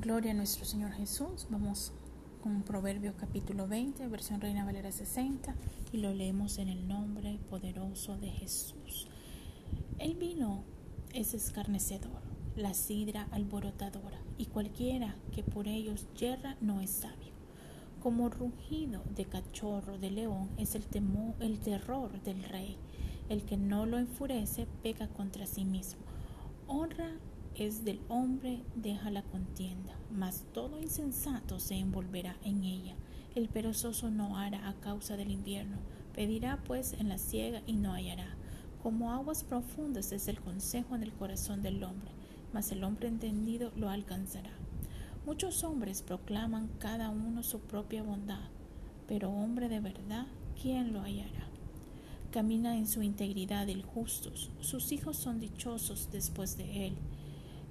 Gloria a nuestro Señor Jesús. Vamos con Proverbio capítulo 20, versión Reina Valera 60, y lo leemos en el nombre poderoso de Jesús. El vino es escarnecedor, la sidra alborotadora, y cualquiera que por ellos yerra no es sabio. Como rugido de cachorro de león es el, temor, el terror del rey. El que no lo enfurece peca contra sí mismo. Honra es del hombre deja la contienda, mas todo insensato se envolverá en ella. El perezoso no hará a causa del invierno, pedirá pues en la siega y no hallará. Como aguas profundas es el consejo en el corazón del hombre, mas el hombre entendido lo alcanzará. Muchos hombres proclaman cada uno su propia bondad, pero hombre de verdad, ¿quién lo hallará? Camina en su integridad el justo, sus hijos son dichosos después de él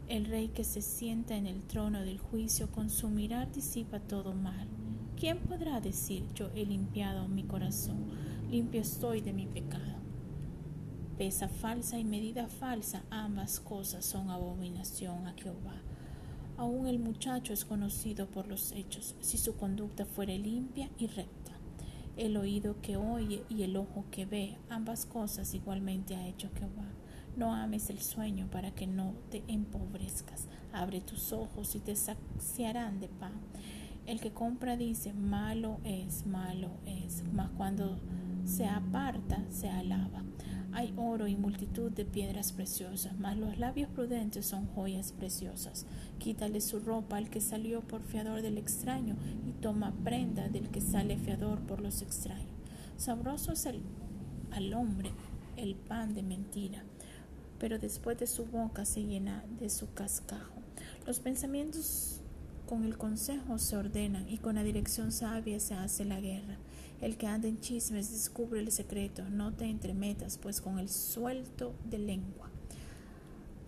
el rey que se sienta en el trono del juicio con su mirar disipa todo mal. ¿Quién podrá decir yo he limpiado mi corazón, limpio estoy de mi pecado? Pesa falsa y medida falsa, ambas cosas son abominación a Jehová. Aún el muchacho es conocido por los hechos, si su conducta fuere limpia y recta. El oído que oye y el ojo que ve, ambas cosas igualmente ha hecho Jehová. No ames el sueño para que no te empobrezcas. Abre tus ojos y te saciarán de pan. El que compra dice, malo es, malo es, mas cuando se aparta, se alaba. Hay oro y multitud de piedras preciosas, mas los labios prudentes son joyas preciosas. Quítale su ropa al que salió por fiador del extraño y toma prenda del que sale fiador por los extraños. Sabroso es el, al hombre el pan de mentira pero después de su boca se llena de su cascajo. Los pensamientos con el consejo se ordenan y con la dirección sabia se hace la guerra. El que anda en chismes descubre el secreto, no te entremetas, pues con el suelto de lengua.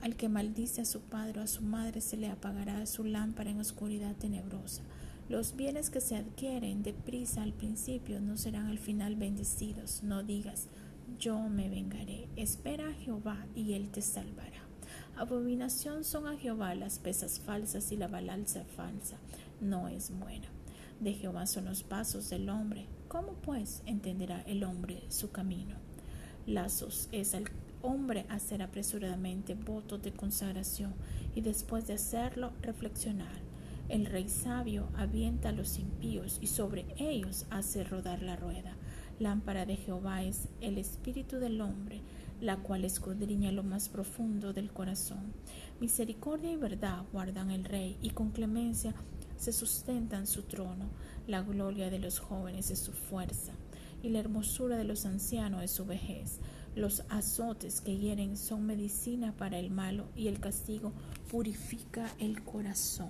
Al que maldice a su padre o a su madre se le apagará su lámpara en oscuridad tenebrosa. Los bienes que se adquieren deprisa al principio no serán al final bendecidos. No digas, yo me vengaré. Espera a Jehová y él te salvará. Abominación son a Jehová las pesas falsas y la balanza falsa. No es buena. De Jehová son los pasos del hombre. ¿Cómo pues entenderá el hombre su camino? Lazos es el hombre hacer apresuradamente votos de consagración y después de hacerlo reflexionar. El rey sabio avienta a los impíos y sobre ellos hace rodar la rueda. Lámpara de Jehová es el espíritu del hombre, la cual escudriña lo más profundo del corazón. Misericordia y verdad guardan el rey, y con clemencia se sustentan su trono. La gloria de los jóvenes es su fuerza, y la hermosura de los ancianos es su vejez. Los azotes que hieren son medicina para el malo, y el castigo purifica el corazón.